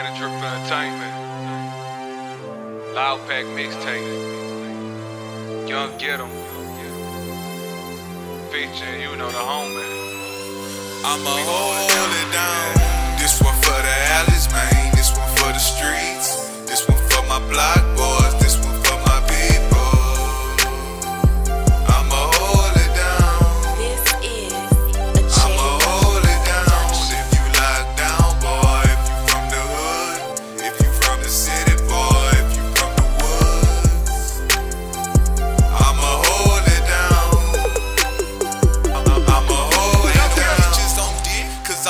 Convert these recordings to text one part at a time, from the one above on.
Cannon Drip Entertainment. Loud Pack Mixtape. Yung GetEm. Featuring, you know, the homie. I'ma hold it down. This one for the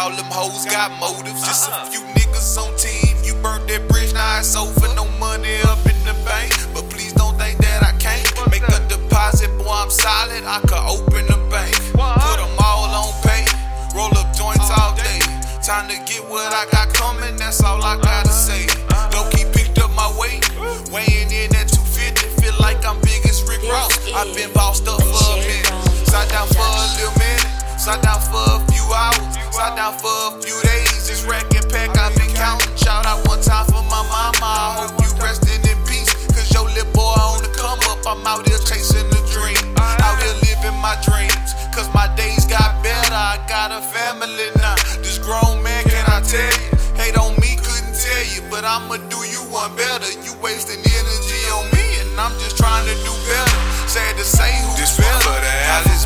all them hoes got motives. Just a few niggas on team. You burnt that bridge, now it's over. No money up in the bank. But please don't think that I can't. Make a deposit, boy, I'm solid. I could open the bank. Put them all on pay. Roll up joints all day. Time to get what I got coming, that's all I gotta say. But I'ma do you one better. You wasting energy on me. And I'm just trying to do better. Sad to say who's This better. one for the alleys,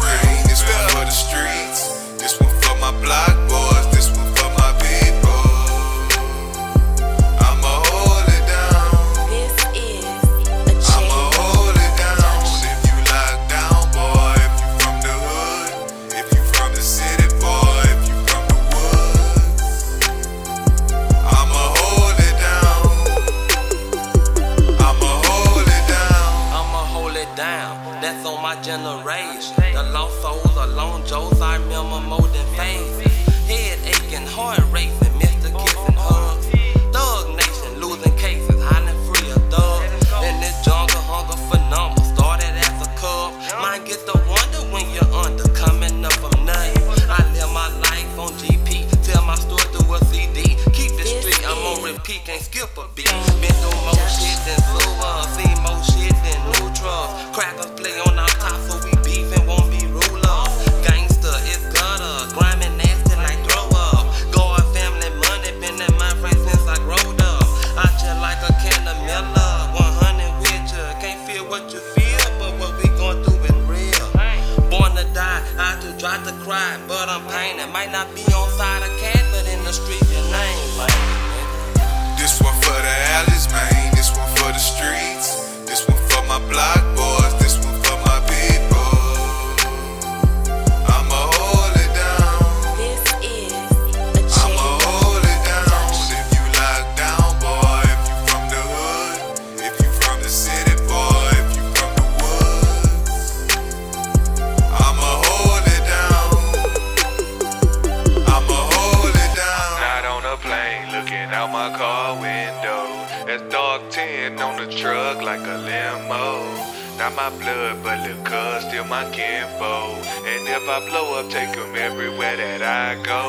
That's on my generation. The lost souls, alone Joes, I remember more than face. Head aching, heart racing, Mr. Kissing hugs. Thug nation, losing cases, hiding free of thugs. In this jungle, hunger for numbers. Started as a cub. Mind get the wonder when you're under, coming up from nothing. I live my life on GP, tell my story through a CD. Keep the street, I'm on repeat, can't skip a Try to cry, but I'm painted. Might not be on side of cat, but in the street your name. Like, This one for the alleys, man. 10 on the truck like a limo. Not my blood, but cuz still my kinfolk. And if I blow up, take 'em everywhere that I go.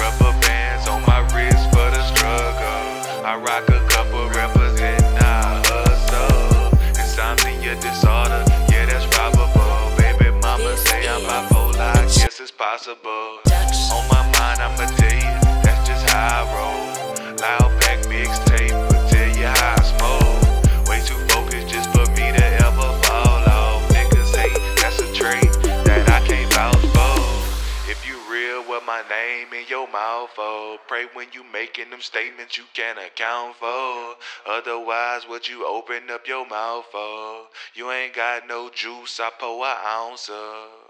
Rubber bands on my wrist for the struggle. I rock a couple rappers and I hustle. Insomnia disorder, yeah, that's probable. Baby mama say I'm bipolar, I guess it's possible. What my name in your mouth for? Pray when you making them statements you can't account for. Otherwise, what you open up your mouth for? You ain't got no juice, I pour an ounce of.